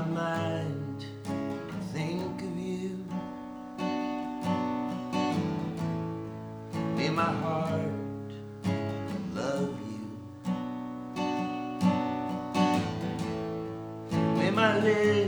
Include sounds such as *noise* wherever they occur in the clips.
my mind think of you. May my heart love you. May my lips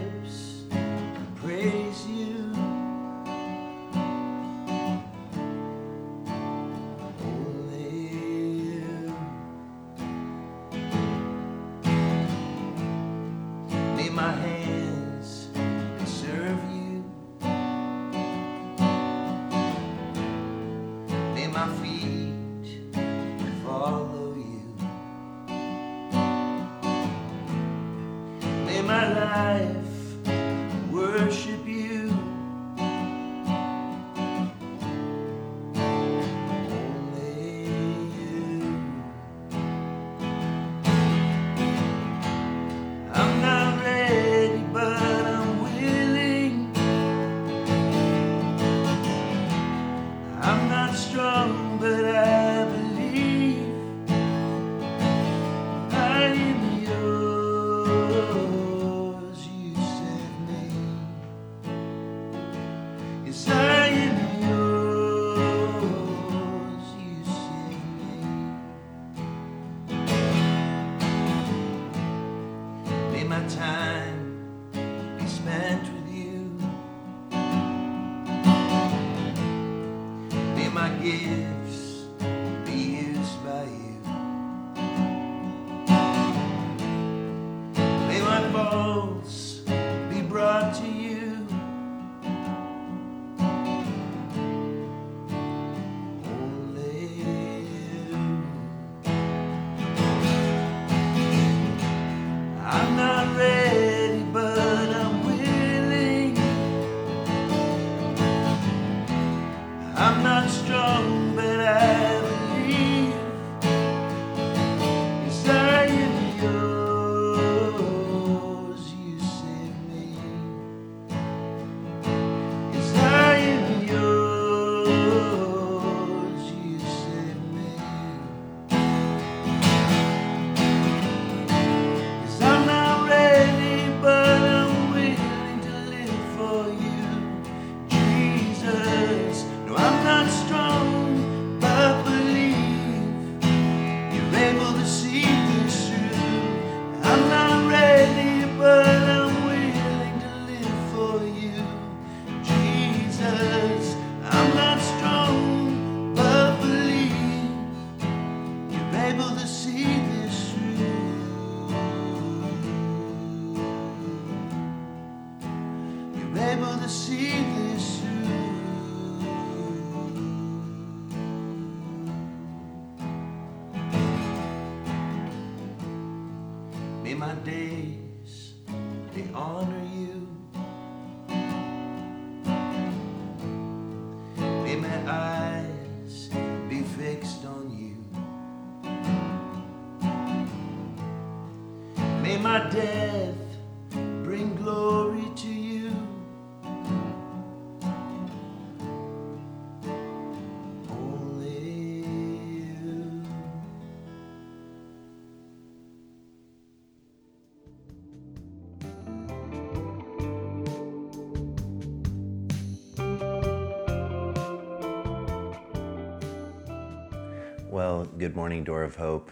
Well, good morning, Door of Hope.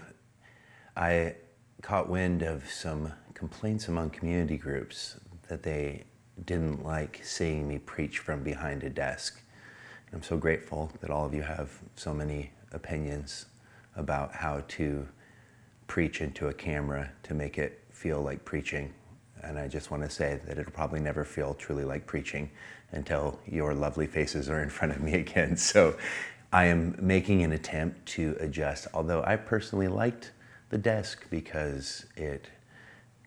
I caught wind of some complaints among community groups that they didn't like seeing me preach from behind a desk. I'm so grateful that all of you have so many opinions about how to preach into a camera to make it feel like preaching. And I just want to say that it'll probably never feel truly like preaching until your lovely faces are in front of me *laughs* again. So I am making an attempt to adjust, although I personally liked the desk because it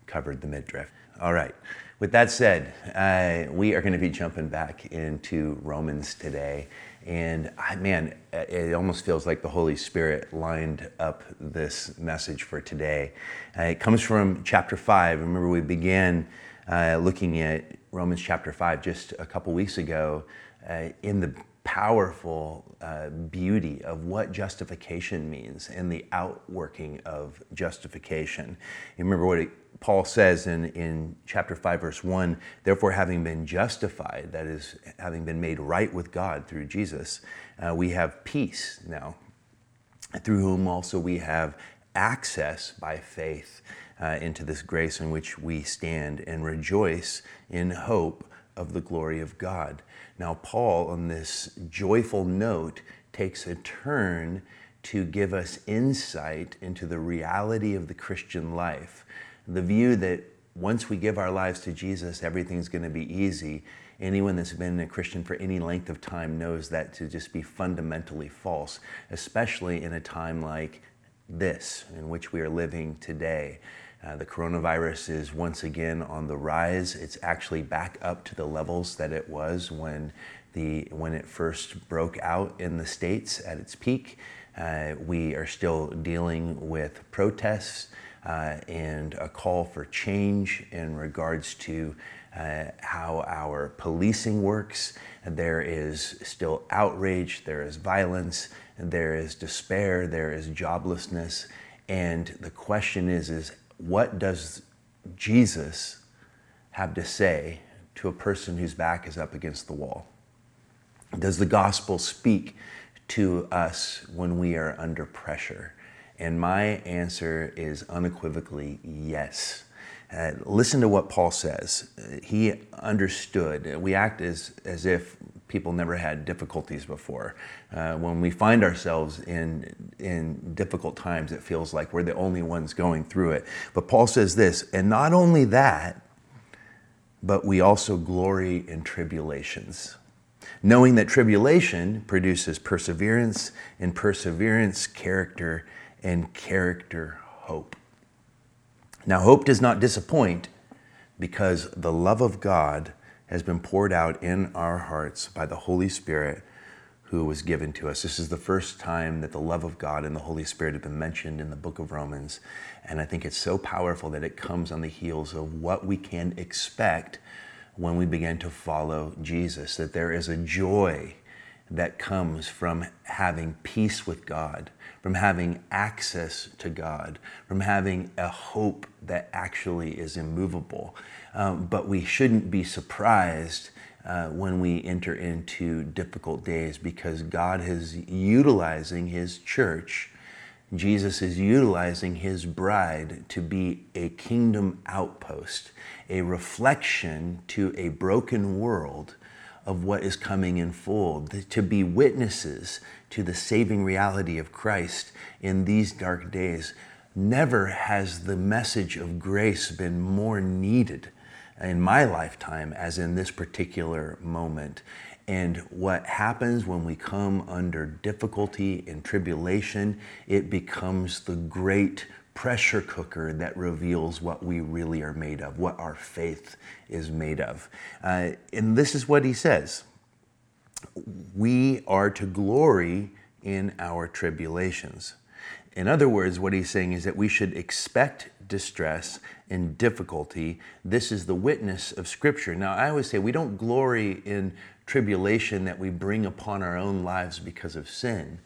covered the midriff. All right. With that said, uh, we are going to be jumping back into Romans today. And I, man, it almost feels like the Holy Spirit lined up this message for today. Uh, it comes from chapter 5. Remember, we began uh, looking at Romans chapter 5 just a couple weeks ago uh, in the powerful uh, beauty of what justification means and the outworking of justification. You remember what it, Paul says in, in chapter 5, verse 1 Therefore, having been justified, that is, having been made right with God through Jesus, uh, we have peace now, through whom also we have access by faith uh, into this grace in which we stand and rejoice in hope of the glory of God. Now, Paul, on this joyful note, takes a turn to give us insight into the reality of the Christian life. The view that once we give our lives to Jesus, everything's going to be easy. Anyone that's been a Christian for any length of time knows that to just be fundamentally false, especially in a time like this in which we are living today. Uh, the coronavirus is once again on the rise. It's actually back up to the levels that it was when the when it first broke out in the states at its peak. Uh, we are still dealing with protests uh, and a call for change in regards to uh, how our policing works. There is still outrage, there is violence, there is despair, there is joblessness, and the question is, is what does Jesus have to say to a person whose back is up against the wall? Does the gospel speak to us when we are under pressure? And my answer is unequivocally yes. Uh, listen to what Paul says. He understood. We act as, as if people never had difficulties before. Uh, when we find ourselves in, in difficult times, it feels like we're the only ones going through it. But Paul says this, and not only that, but we also glory in tribulations. Knowing that tribulation produces perseverance, and perseverance, character, and character, hope. Now, hope does not disappoint because the love of God has been poured out in our hearts by the Holy Spirit who was given to us. This is the first time that the love of God and the Holy Spirit have been mentioned in the book of Romans. And I think it's so powerful that it comes on the heels of what we can expect when we begin to follow Jesus, that there is a joy that comes from having peace with God, from having access to God, from having a hope that actually is immovable. Um, but we shouldn't be surprised uh, when we enter into difficult days because God is utilizing His church. Jesus is utilizing His bride to be a kingdom outpost, a reflection to a broken world of what is coming in full, to be witnesses to the saving reality of Christ in these dark days. Never has the message of grace been more needed in my lifetime as in this particular moment. And what happens when we come under difficulty and tribulation, it becomes the great pressure cooker that reveals what we really are made of, what our faith is made of. Uh, and this is what he says We are to glory in our tribulations. In other words, what he's saying is that we should expect distress and difficulty. This is the witness of Scripture. Now, I always say we don't glory in tribulation that we bring upon our own lives because of sin.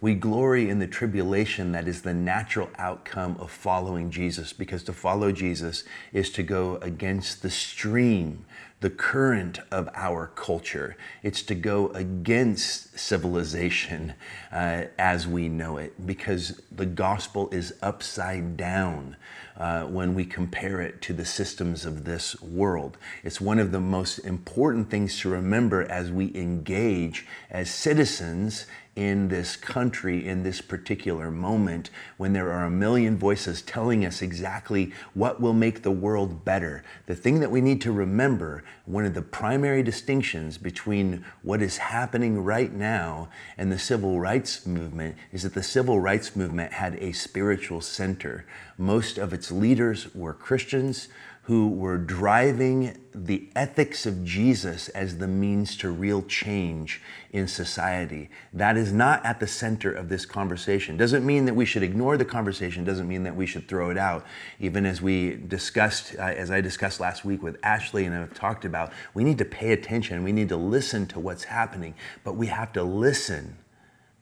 We glory in the tribulation that is the natural outcome of following Jesus, because to follow Jesus is to go against the stream the current of our culture. It's to go against civilization uh, as we know it because the gospel is upside down uh, when we compare it to the systems of this world. It's one of the most important things to remember as we engage as citizens in this country in this particular moment when there are a million voices telling us exactly what will make the world better. The thing that we need to remember, one of the primary distinctions between what is happening right now and the civil rights movement is that the civil rights movement had a spiritual center. Most of its leaders were Christians who were driving the ethics of Jesus as the means to real change in society. That is not at the center of this conversation. Doesn't mean that we should ignore the conversation, doesn't mean that we should throw it out. Even as we discussed, uh, as I discussed last week with Ashley and I've talked about, we need to pay attention, we need to listen to what's happening, but we have to listen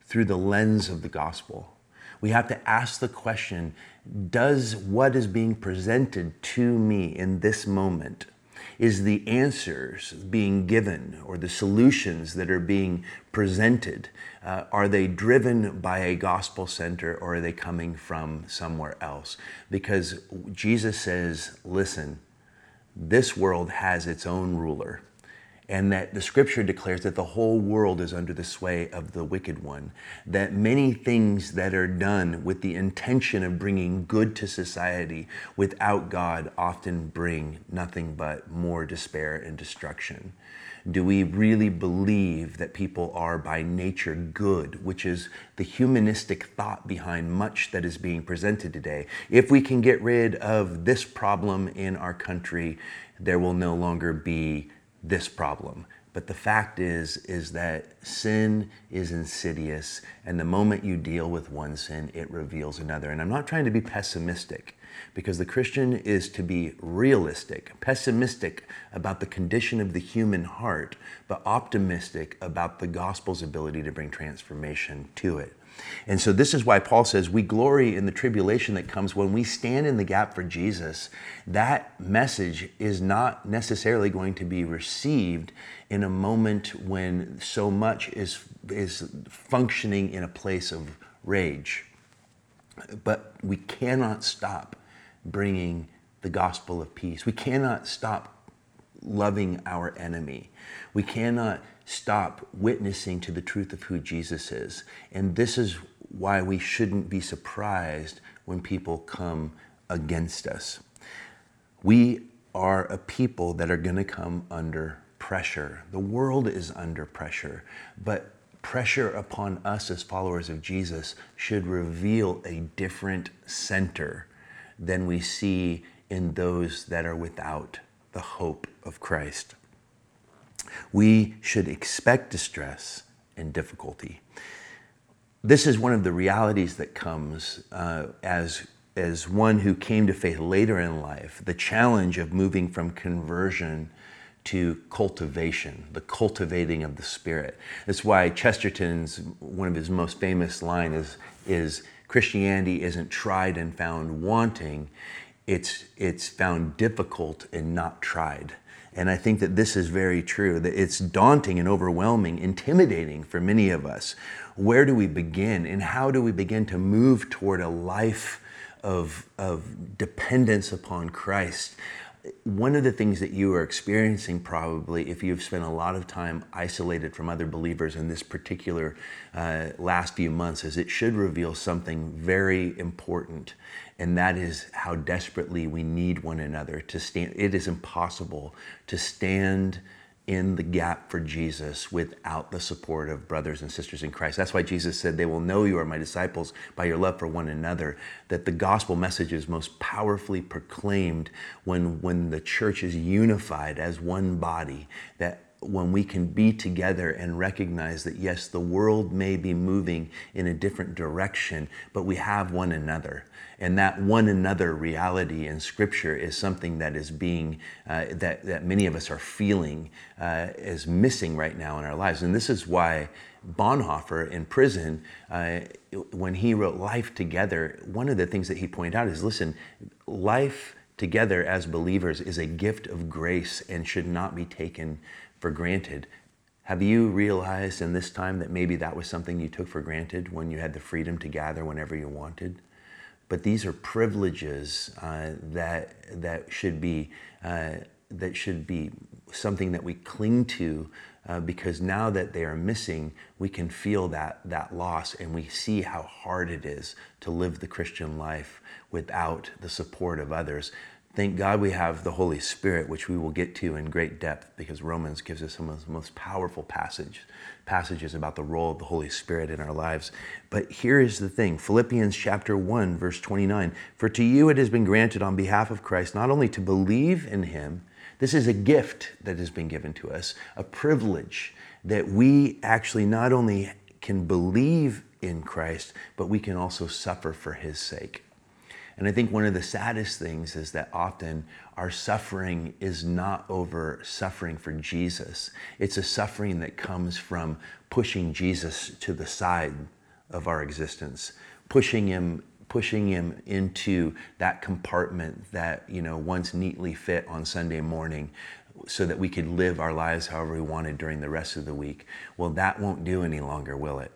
through the lens of the gospel. We have to ask the question Does what is being presented to me in this moment, is the answers being given or the solutions that are being presented, uh, are they driven by a gospel center or are they coming from somewhere else? Because Jesus says, listen, this world has its own ruler and that the scripture declares that the whole world is under the sway of the wicked one, that many things that are done with the intention of bringing good to society without God often bring nothing but more despair and destruction. Do we really believe that people are by nature good, which is the humanistic thought behind much that is being presented today? If we can get rid of this problem in our country, there will no longer be this problem. But the fact is, is that sin is insidious, and the moment you deal with one sin, it reveals another. And I'm not trying to be pessimistic, because the Christian is to be realistic, pessimistic about the condition of the human heart, but optimistic about the gospel's ability to bring transformation to it. And so, this is why Paul says we glory in the tribulation that comes when we stand in the gap for Jesus. That message is not necessarily going to be received in a moment when so much is, is functioning in a place of rage. But we cannot stop bringing the gospel of peace. We cannot stop loving our enemy. We cannot stop witnessing to the truth of who Jesus is. And this is why we shouldn't be surprised when people come against us. We are a people that are going to come under pressure. The world is under pressure, but pressure upon us as followers of Jesus should reveal a different center than we see in those that are without the hope of Christ. We should expect distress and difficulty. This is one of the realities that comes uh, as, as one who came to faith later in life, the challenge of moving from conversion to cultivation, the cultivating of the spirit. That's why Chesterton's one of his most famous line is, is Christianity isn't tried and found wanting, it's, it's found difficult and not tried. And I think that this is very true, that it's daunting and overwhelming, intimidating for many of us. Where do we begin? And how do we begin to move toward a life of, of dependence upon Christ? one of the things that you are experiencing probably if you've spent a lot of time isolated from other believers in this particular uh, last few months is it should reveal something very important and that is how desperately we need one another to stand it is impossible to stand in the gap for Jesus without the support of brothers and sisters in Christ. That's why Jesus said, They will know you are my disciples by your love for one another. That the gospel message is most powerfully proclaimed when, when the church is unified as one body. That when we can be together and recognize that, yes, the world may be moving in a different direction, but we have one another. And that one another reality in Scripture is something that is being, uh, that, that many of us are feeling uh, is missing right now in our lives. And this is why Bonhoeffer in prison, uh, when he wrote Life Together, one of the things that he pointed out is listen, life together as believers is a gift of grace and should not be taken for granted. Have you realized in this time that maybe that was something you took for granted when you had the freedom to gather whenever you wanted? But these are privileges uh, that that should be uh, that should be something that we cling to uh, because now that they are missing, we can feel that that loss and we see how hard it is to live the Christian life without the support of others Thank God we have the Holy Spirit, which we will get to in great depth because Romans gives us some of the most powerful passage, passages about the role of the Holy Spirit in our lives. But here is the thing Philippians chapter 1, verse 29 For to you it has been granted on behalf of Christ not only to believe in him, this is a gift that has been given to us, a privilege that we actually not only can believe in Christ, but we can also suffer for his sake. And I think one of the saddest things is that often our suffering is not over suffering for Jesus. It's a suffering that comes from pushing Jesus to the side of our existence, pushing him pushing him into that compartment that you know once neatly fit on Sunday morning so that we could live our lives however we wanted during the rest of the week. Well, that won't do any longer, will it?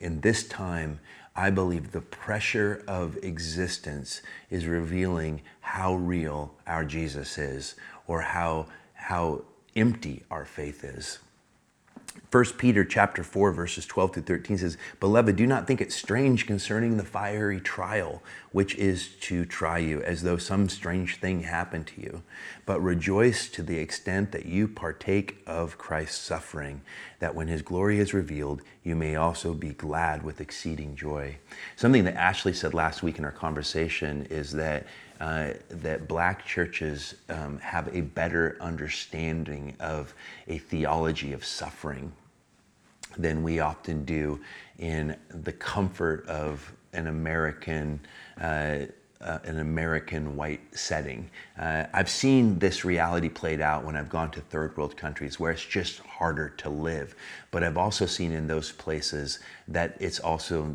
In this time, I believe the pressure of existence is revealing how real our Jesus is or how, how empty our faith is. 1 Peter chapter 4 verses 12 through 13 says, "Beloved, do not think it strange concerning the fiery trial which is to try you as though some strange thing happened to you, but rejoice to the extent that you partake of Christ's suffering, that when his glory is revealed, you may also be glad with exceeding joy." Something that Ashley said last week in our conversation is that uh, that black churches um, have a better understanding of a theology of suffering than we often do in the comfort of an American. Uh, uh, an American white setting. Uh, I've seen this reality played out when I've gone to third world countries where it's just harder to live. But I've also seen in those places that it's also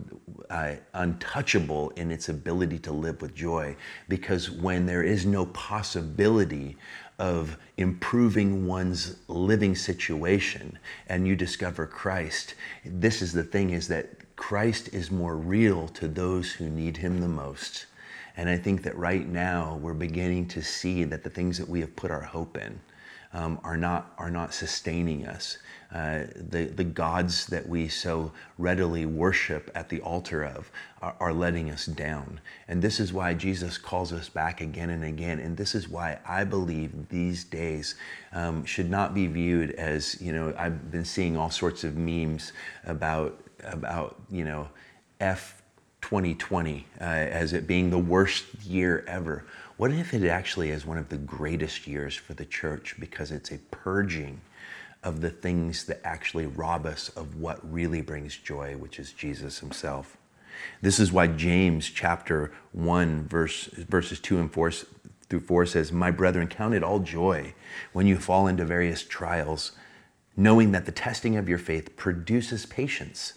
uh, untouchable in its ability to live with joy because when there is no possibility of improving one's living situation and you discover Christ, this is the thing is that Christ is more real to those who need him the most. And I think that right now we're beginning to see that the things that we have put our hope in um, are not are not sustaining us. Uh, the the gods that we so readily worship at the altar of are, are, letting us down, and this is why Jesus calls us back again and again. And this is why I believe these days um, should not be viewed as you know I've been seeing all sorts of memes about about you know f 2020 uh, as it being the worst year ever. What if it actually is one of the greatest years for the church because it's a purging of the things that actually rob us of what really brings joy, which is Jesus himself? This is why James chapter 1 verse, verses 2 and 4 through 4 says, "My brethren, count it all joy when you fall into various trials, knowing that the testing of your faith produces patience,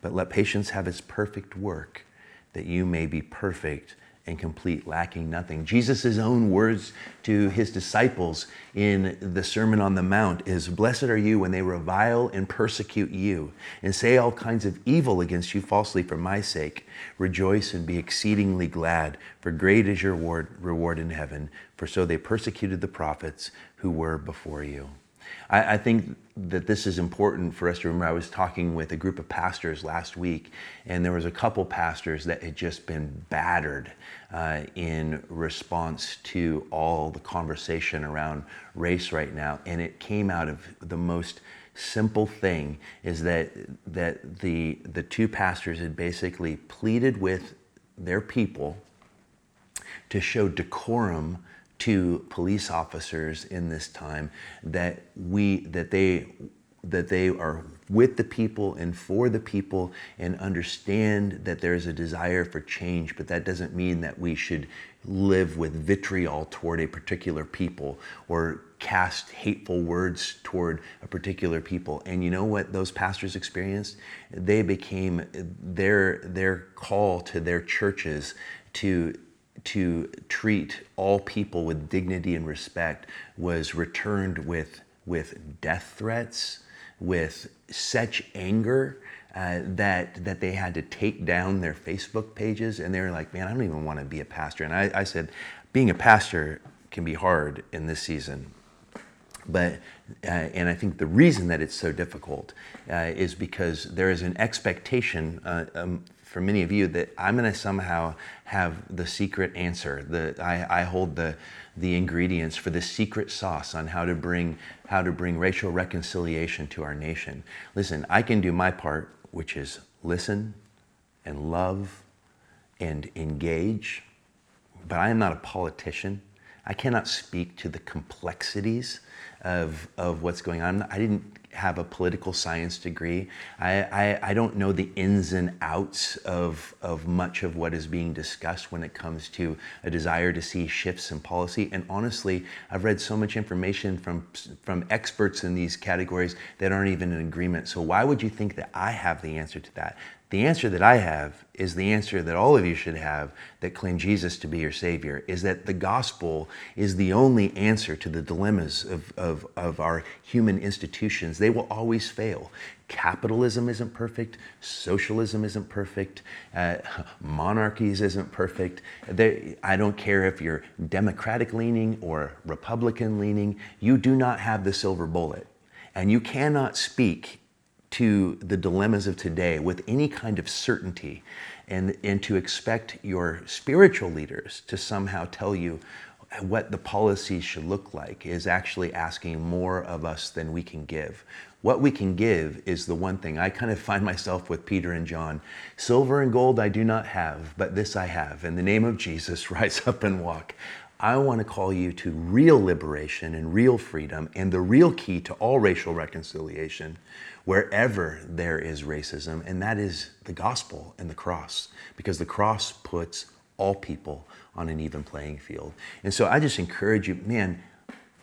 but let patience have its perfect work." that you may be perfect and complete, lacking nothing. Jesus' own words to his disciples in the Sermon on the Mount is Blessed are you when they revile and persecute you and say all kinds of evil against you falsely for my sake. Rejoice and be exceedingly glad, for great is your reward in heaven, for so they persecuted the prophets who were before you. I, I, think that this is important for us to remember. I was talking with a group of pastors last week, and there was a couple pastors that had just been battered uh, in response to all the conversation around race right now, and it came out of the most simple thing is that that the the two pastors had basically pleaded with their people to show decorum to police officers in this time that we that they that they are with the people and for the people and understand that there is a desire for change but that doesn't mean that we should live with vitriol toward a particular people or cast hateful words toward a particular people. And you know what those pastors experienced? They became their their call to their churches to to treat all people with dignity and respect was returned with, with death threats, with such anger uh, that, that they had to take down their Facebook pages. And they were like, man, I don't even want to be a pastor. And I, I said, being a pastor can be hard in this season but uh, and I think the reason that it's so difficult uh, is because there is an expectation uh, um, for many of you that I'm going to somehow have the secret answer. The I, I hold the the ingredients for the secret sauce on how to bring how to bring racial reconciliation to our nation. Listen, I can do my part, which is listen and love and engage, but I am not a politician. I cannot speak to the complexities of, of what's going on. I didn't have a political science degree. I, I, I, don't know the ins and outs of, of much of what is being discussed when it comes to a desire to see shifts in policy. And honestly, I've read so much information from, from experts in these categories that aren't even in agreement. So, why would you think that I have the answer to that? The answer that I have is the answer that all of you should have that claim Jesus to be your Savior is that the gospel is the only answer to the dilemmas of, of, of our human institutions. They will always fail. Capitalism isn't perfect, socialism isn't perfect, uh, *laughs* monarchies isn't perfect. They, I don't care if you're Democratic leaning or Republican leaning, you do not have the silver bullet. And you cannot speak to the dilemmas of today with any kind of certainty and, and to expect your spiritual leaders to somehow tell you what the policies should look like is actually asking more of us than we can give. What we can give is the one thing. I kind of find myself with Peter and John. Silver and gold I do not have, but this I have. In the name of Jesus, *laughs* rise up and walk. I want to call you to real liberation and real freedom and the real key to all racial reconciliation wherever there is racism, and that is the gospel and the cross, because the cross puts all people on an even playing field. And so I just encourage you, man,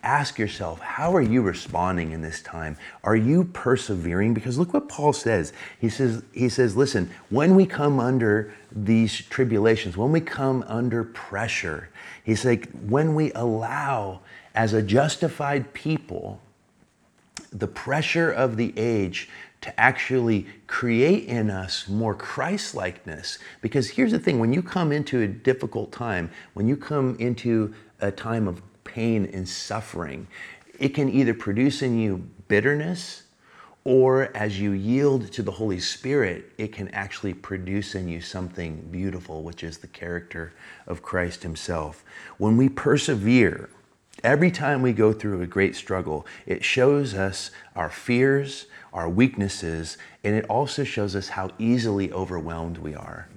ask yourself, how are you responding in this time? Are you persevering? Because look what Paul says. He says, he says, listen, when we come under these tribulations, when we come under pressure, he's like, when we allow as a justified people the pressure of the age to actually create in us more Christ likeness. Because here's the thing when you come into a difficult time, when you come into a time of pain and suffering, it can either produce in you bitterness or as you yield to the Holy Spirit, it can actually produce in you something beautiful, which is the character of Christ Himself. When we persevere, Every time we go through a great struggle, it shows us our fears, our weaknesses, and it also shows us how easily overwhelmed we are.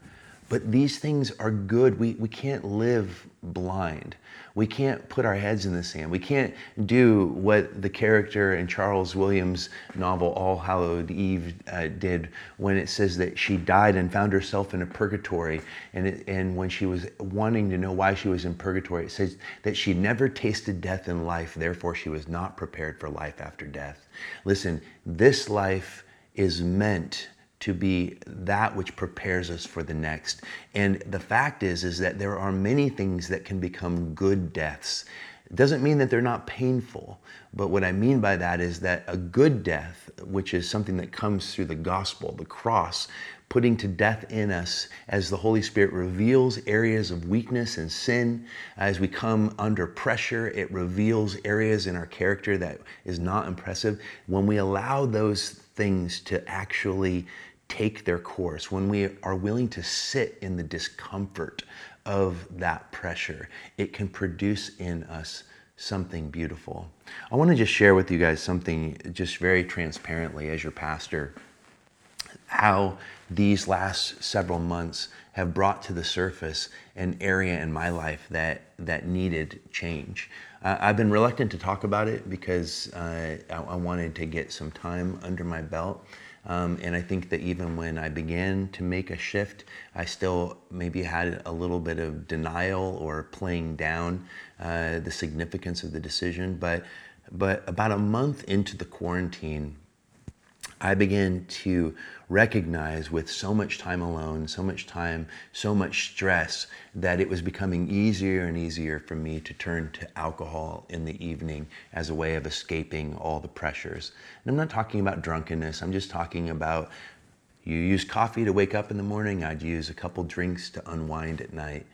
But these things are good. We, we can't live blind. We can't put our heads in the sand. We can't do what the character in Charles Williams' novel All Hallowed Eve uh, did when it says that she died and found herself in a purgatory. And, it, and when she was wanting to know why she was in purgatory, it says that she never tasted death in life, therefore, she was not prepared for life after death. Listen, this life is meant to be that which prepares us for the next. And the fact is is that there are many things that can become good deaths. It doesn't mean that they're not painful, but what I mean by that is that a good death, which is something that comes through the gospel, the cross, putting to death in us as the Holy Spirit reveals areas of weakness and sin. As we come under pressure, it reveals areas in our character that is not impressive. When we allow those things to actually take their course, when we are willing to sit in the discomfort of that pressure, it can produce in us something beautiful. I want to just share with you guys something just very transparently as your pastor how these last several months have brought to the surface an area in my life that that needed change. Uh, I've been reluctant to talk about it because uh, I, I wanted to get some time under my belt. Um, and I think that even when I began to make a shift, I still maybe had a little bit of denial or playing down uh, the significance of the decision. But, but about a month into the quarantine, I began to recognize with so much time alone, so much time, so much stress, that it was becoming easier and easier for me to turn to alcohol in the evening as a way of escaping all the pressures. And I'm not talking about drunkenness, I'm just talking about you use coffee to wake up in the morning, I'd use a couple drinks to unwind at night.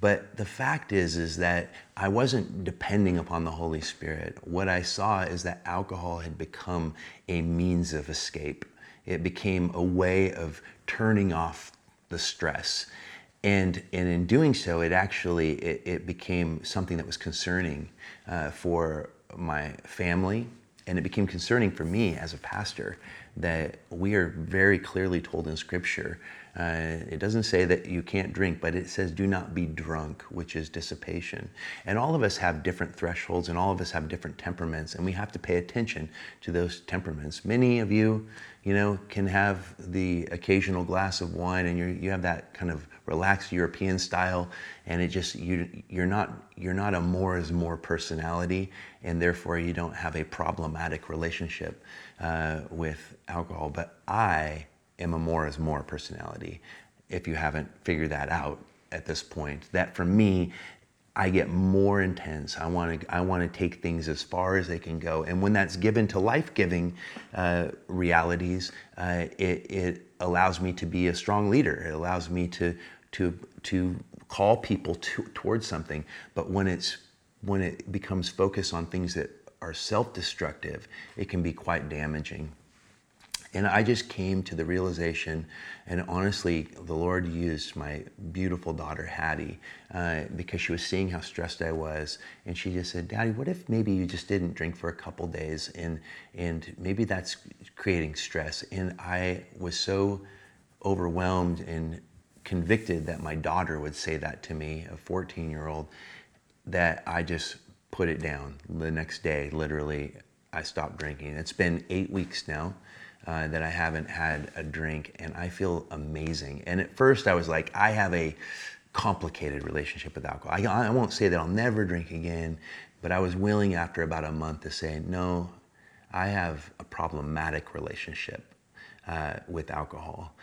But the fact is, is that I wasn't depending upon the Holy Spirit. What I saw is that alcohol had become a means of escape. It became a way of turning off the stress. And, and in doing so, it actually it, it became something that was concerning uh, for my family, and it became concerning for me as a pastor that we are very clearly told in Scripture uh, it doesn't say that you can't drink, but it says do not be drunk, which is dissipation. And all of us have different thresholds and all of us have different temperaments, and we have to pay attention to those temperaments. Many of you, you know, can have the occasional glass of wine and you you have that kind of relaxed European style, and it just, you, you're, not, you're not a more is more personality, and therefore you don't have a problematic relationship uh, with alcohol. But I, am a more is more personality. If you haven't figured that out at this point, that for me, I get more intense. I want to I want to take things as far as they can go, and when that's given to life-giving uh, realities, uh, it, it allows me to be a strong leader. It allows me to to to call people to, towards something. But when it's when it becomes focused on things that are self-destructive, it can be quite damaging. And I just came to the realization, and honestly, the Lord used my beautiful daughter, Hattie, uh, because she was seeing how stressed I was. And she just said, Daddy, what if maybe you just didn't drink for a couple days and, and maybe that's creating stress? And I was so overwhelmed and convicted that my daughter would say that to me, a 14 year old, that I just put it down the next day. Literally, I stopped drinking. It's been eight weeks now uh, that I haven't had a drink, and I feel amazing. And at first, I was like, I have a complicated relationship with alcohol. I, I won't say that I'll never drink again, but I was willing after about a month to say, no, I have a problematic relationship uh, with alcohol.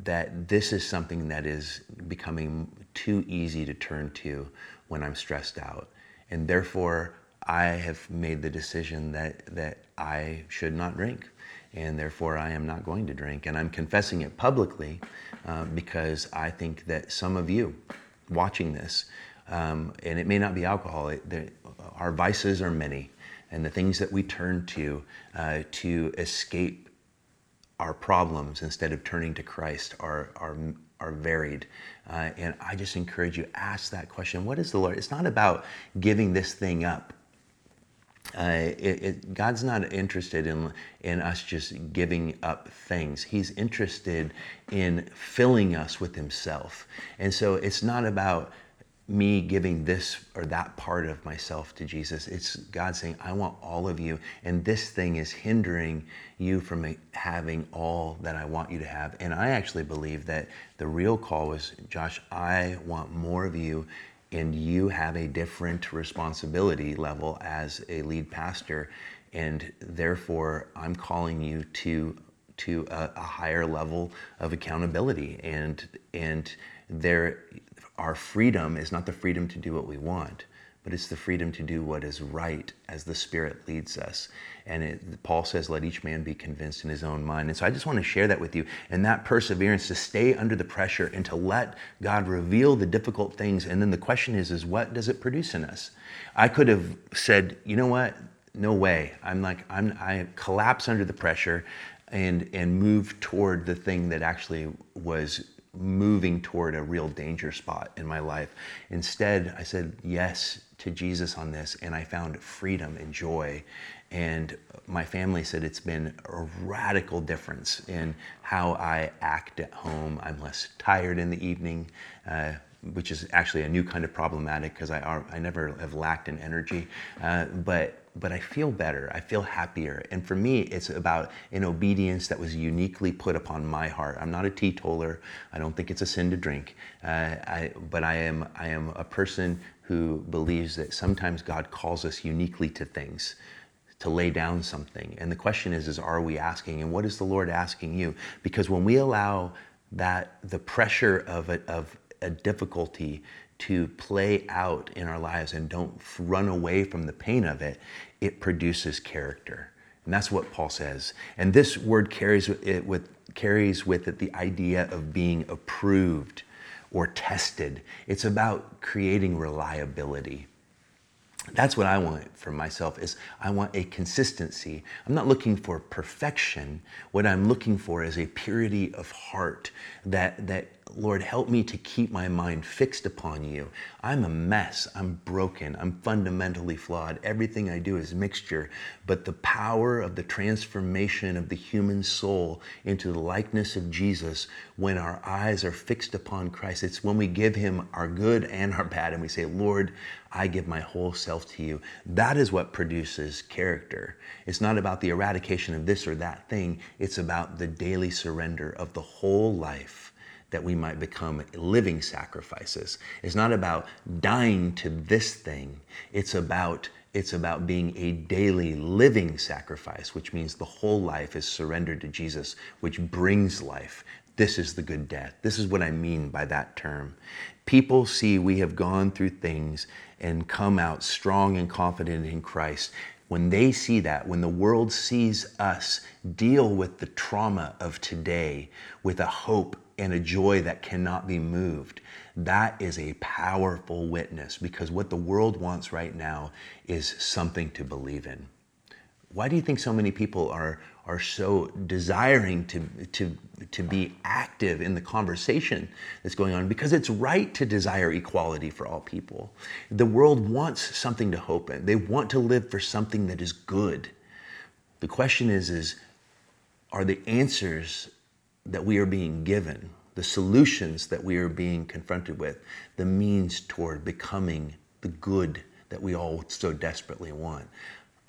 That this is something that is becoming too easy to turn to when I'm stressed out. And therefore, I have made the decision that, that I should not drink and therefore I am not going to drink. And I'm confessing it publicly uh, because I think that some of you watching this, um, and it may not be alcohol, it, our vices are many, and the things that we turn to uh, to escape our problems instead of turning to Christ are, are, are varied. Uh, and I just encourage you, ask that question what is the Lord? It's not about giving this thing up uh, it, it, God's not interested in, in us just giving up things. He's interested in filling us with Himself. And so it's not about me giving this or that part of myself to Jesus. It's God saying, I want all of you. And this thing is hindering you from having all that I want you to have. And I actually believe that the real call was, Josh, I want more of you and you have a different responsibility level as a lead pastor and therefore i'm calling you to to a, a higher level of accountability and and there our freedom is not the freedom to do what we want but it's the freedom to do what is right as the Spirit leads us. And it, Paul says, let each man be convinced in his own mind. And so I just want to share that with you. And that perseverance to stay under the pressure and to let God reveal the difficult things. And then the question is, is what does it produce in us? I could have said, you know what? No way. I'm like, I'm, I collapse under the pressure and, and move toward the thing that actually was moving toward a real danger spot in my life. Instead, I said yes to Jesus on this, and I found freedom and joy. And my family said it's been a radical difference in how I act at home. I'm less tired in the evening. Uh, which is actually a new kind of problematic because I, I never have lacked in energy. Uh, but but I feel better. I feel happier. And for me, it's about an obedience that was uniquely put upon my heart. I'm not a teetotaler. I don't think it's a sin to drink. Uh, I, but I am I am a person who believes that sometimes God calls us uniquely to things to lay down something. And the question is, is are we asking? And what is the Lord asking you? Because when we allow that the pressure of a, of a difficulty to play out in our lives and don't run away from the pain of it, it produces character. And that's what Paul says. And this word carries it with carries with it the idea of being approved or tested. It's about creating reliability that's what I want for myself is I want a consistency. I'm not looking for perfection. What I'm looking for is a purity of heart that that Lord help me to keep my mind fixed upon you. I'm a mess. I'm broken. I'm fundamentally flawed. Everything I do is mixture, but the power of the transformation of the human soul into the likeness of Jesus when our eyes are fixed upon Christ. It's when we give him our good and our bad and we say, "Lord, I give my whole self to you. That is what produces character. It's not about the eradication of this or that thing, it's about the daily surrender of the whole life that we might become living sacrifices. It's not about dying to this thing, it's about it's about being a daily living sacrifice, which means the whole life is surrendered to Jesus, which brings life. This is the good death. This is what I mean by that term. People see we have gone through things and come out strong and confident in Christ, when they see that, when the world sees us deal with the trauma of today with a hope and a joy that cannot be moved, that is a powerful witness because what the world wants right now is something to believe in. Why do you think so many people are, are so desiring to, to, to be active in the conversation that's going on because it's right to desire equality for all people. The world wants something to hope in. They want to live for something that is good. The question is, is are the answers that we are being given, the solutions that we are being confronted with, the means toward becoming the good that we all so desperately want?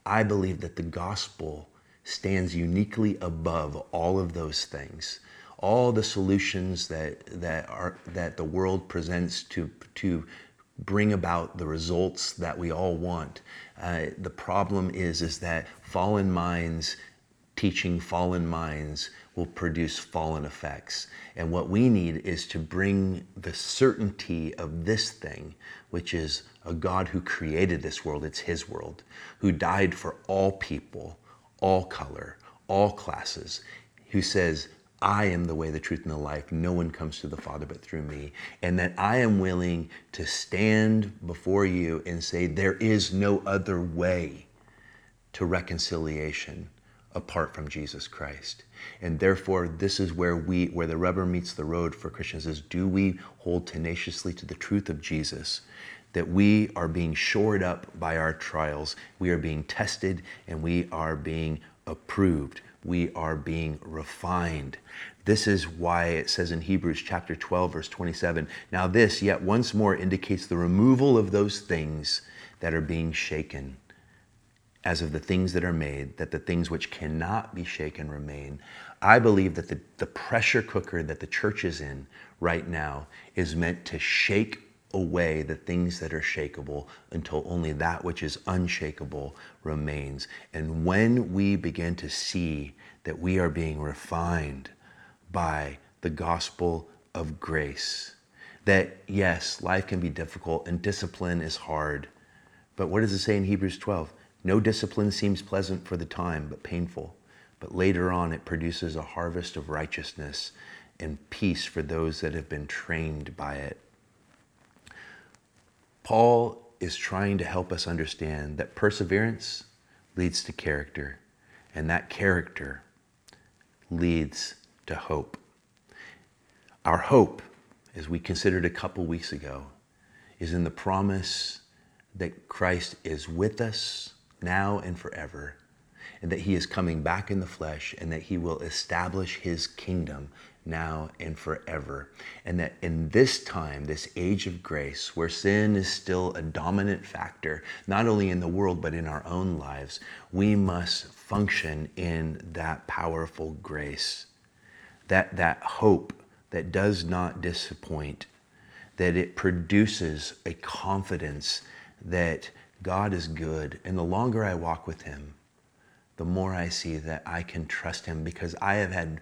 I believe that the gospel stands uniquely above all of those things. All the solutions that, that, are, that the world presents to, to bring about the results that we all want. Uh, the problem is, is that fallen minds teaching fallen minds will produce fallen effects. And what we need is to bring the certainty of this thing, which is a God who created this world, it's His world, who died for all people, all color, all classes, who says, I am the way, the truth, and the life. No one comes to the Father but through me. And that I am willing to stand before you and say, There is no other way to reconciliation apart from Jesus Christ. And therefore, this is where we, where the rubber meets the road for Christians is do we hold tenaciously to the truth of Jesus? That we are being shored up by our trials, we are being tested, and we are being approved. We are being refined. This is why it says in Hebrews chapter 12, verse 27 Now, this yet once more indicates the removal of those things that are being shaken as of the things that are made, that the things which cannot be shaken remain. I believe that the, the pressure cooker that the church is in right now is meant to shake away the things that are shakable until only that which is unshakable remains. And when we begin to see that we are being refined by the gospel of grace, that yes, life can be difficult and discipline is hard. But what does it say in Hebrews 12? No discipline seems pleasant for the time, but painful. But later on, it produces a harvest of righteousness and peace for those that have been trained by it. Paul is trying to help us understand that perseverance leads to character, and that character leads to hope. Our hope, as we considered a couple weeks ago, is in the promise that Christ is with us now and forever, and that he is coming back in the flesh, and that he will establish his kingdom now and forever. And that in this time, this age of grace, where sin is still a dominant factor, not only in the world, but in our own lives, we must function in that powerful grace, that, that hope that does not disappoint, that it produces a confidence that God is good. And the longer I walk with Him, the more I see that I can trust Him because I have had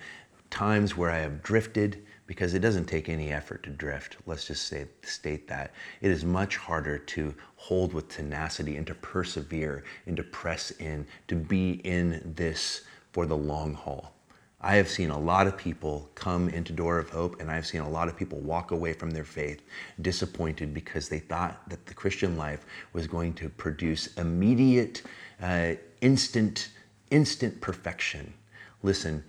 times where I have drifted because it doesn't take any effort to drift. Let's just say, state that. It is much harder to hold with tenacity and to persevere and to press in, to be in this for the long haul. I have seen a lot of people come into Door of Hope, and I've seen a lot of people walk away from their faith disappointed because they thought that the Christian life was going to produce immediate, uh, instant, instant perfection. Listen,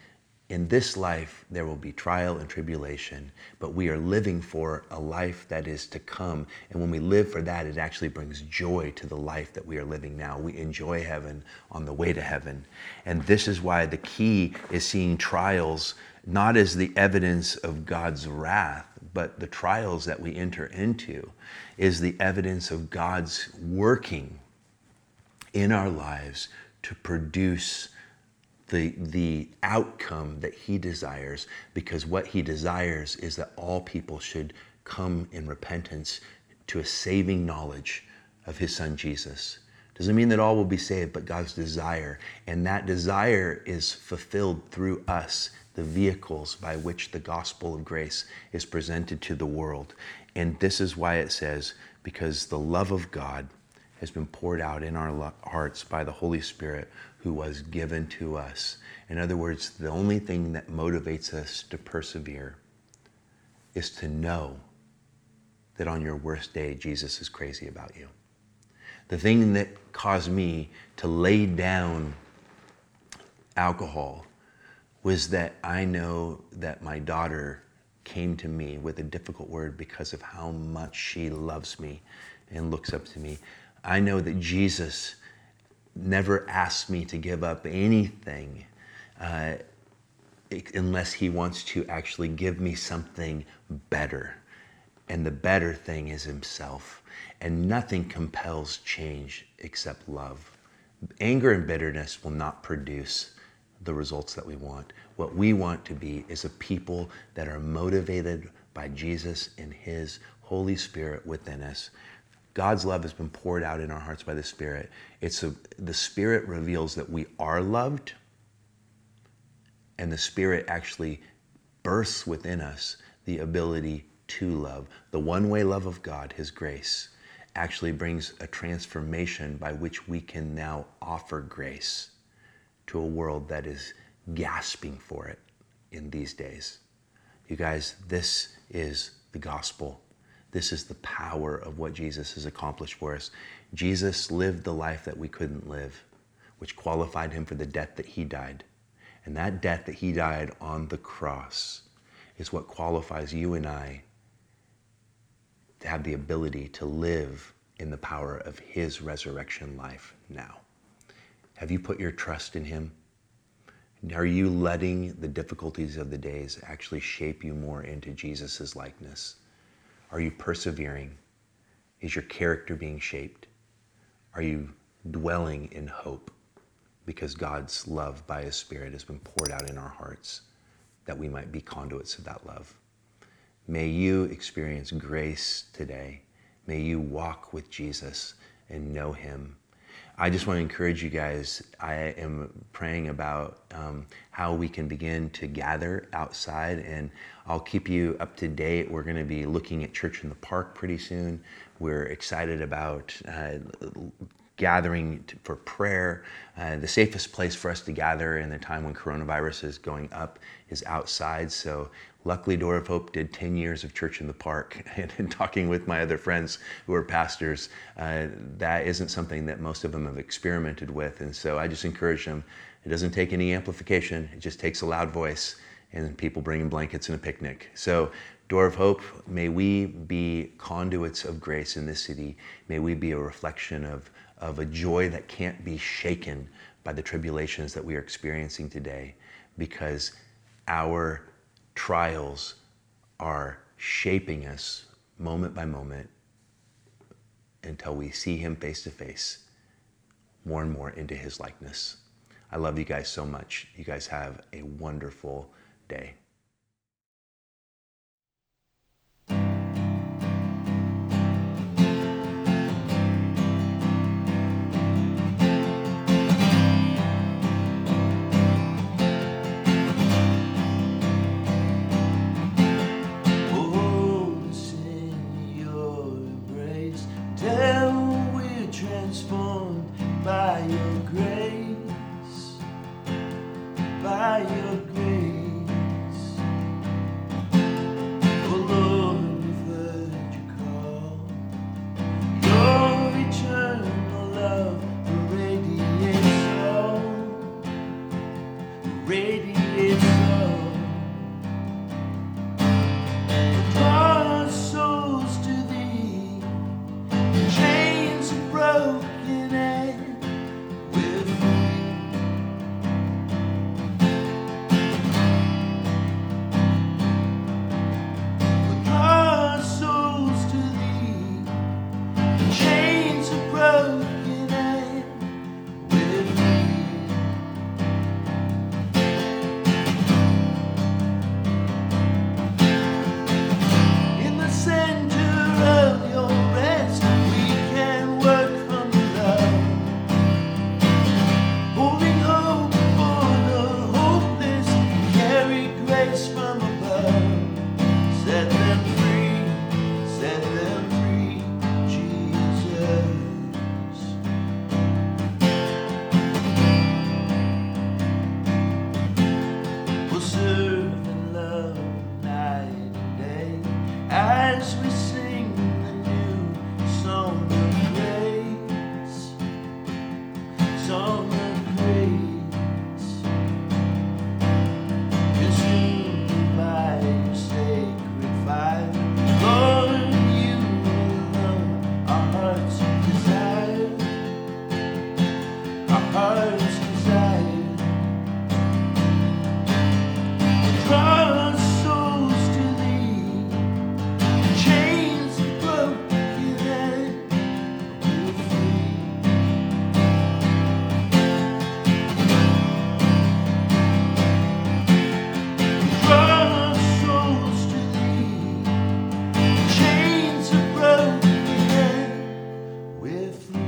in this life there will be trial and tribulation, but we are living for a life that is to come. And when we live for that, it actually brings joy to the life that we are living now. We enjoy heaven on the way to heaven. And this is why the key is seeing trials not as the evidence of God's wrath, but the trials that we enter into is the evidence of God's working in our lives to produce the, the outcome that he desires because what he desires is that all people should come in repentance to a saving knowledge of his son Jesus. Doesn't mean that all will be saved, but God's desire. And that desire is fulfilled through us, the vehicles by which the gospel of grace is presented to the world. And this is why it says, because the love of God has been poured out in our hearts by the Holy Spirit who was given to us. In other words, the only thing that motivates us to persevere is to know that on your worst day, Jesus is crazy about you. The thing that caused me to lay down alcohol was that I know that my daughter came to me with a difficult word because of how much she loves me and looks up to me. I know that Jesus never asked me to give up anything uh, unless he wants to actually give me something better. And the better thing is himself. And nothing compels change except love. Anger and bitterness will not produce the results that we want. What we want to be is a people that are motivated by Jesus and his Holy Spirit within us God's love has been poured out in our hearts by the Spirit. It's a, the Spirit reveals that we are loved, and the Spirit actually births within us the ability to love. The one way love of God, His grace, actually brings a transformation by which we can now offer grace to a world that is gasping for it in these days. You guys, this is the gospel this is the power of what Jesus has accomplished for us. Jesus lived the life that we couldn't live, which qualified him for the death that he died. And that death that he died on the cross is what qualifies you and I to have the ability to live in the power of his resurrection life now. Have you put your trust in him? Are you letting the difficulties of the days actually shape you more into Jesus' likeness? Are you persevering? Is your character being shaped? Are you dwelling in hope? Because God's love by His Spirit has been poured out in our hearts that we might be conduits of that love. May you experience grace today. May you walk with Jesus and know Him I just want to encourage you guys. I am praying about um, how we can begin to gather outside, and I'll keep you up to date. We're going to be looking at Church in the Park pretty soon. We're excited about uh, gathering for prayer. Uh, the safest place for us to gather in the time when coronavirus is going up is outside. So Luckily, Door of Hope did 10 years of church in the park. *laughs* And in talking with my other friends who are pastors, uh, that isn't something that most of them have experimented with. And so I just encourage them it doesn't take any amplification, it just takes a loud voice and people bringing blankets and a picnic. So, Door of Hope, may we be conduits of grace in this city. May we be a reflection of, of a joy that can't be shaken by the tribulations that we are experiencing today because our trials are shaping us moment by moment until we see Him face to face more and more into His likeness. I love you guys so much. You guys have a wonderful day. with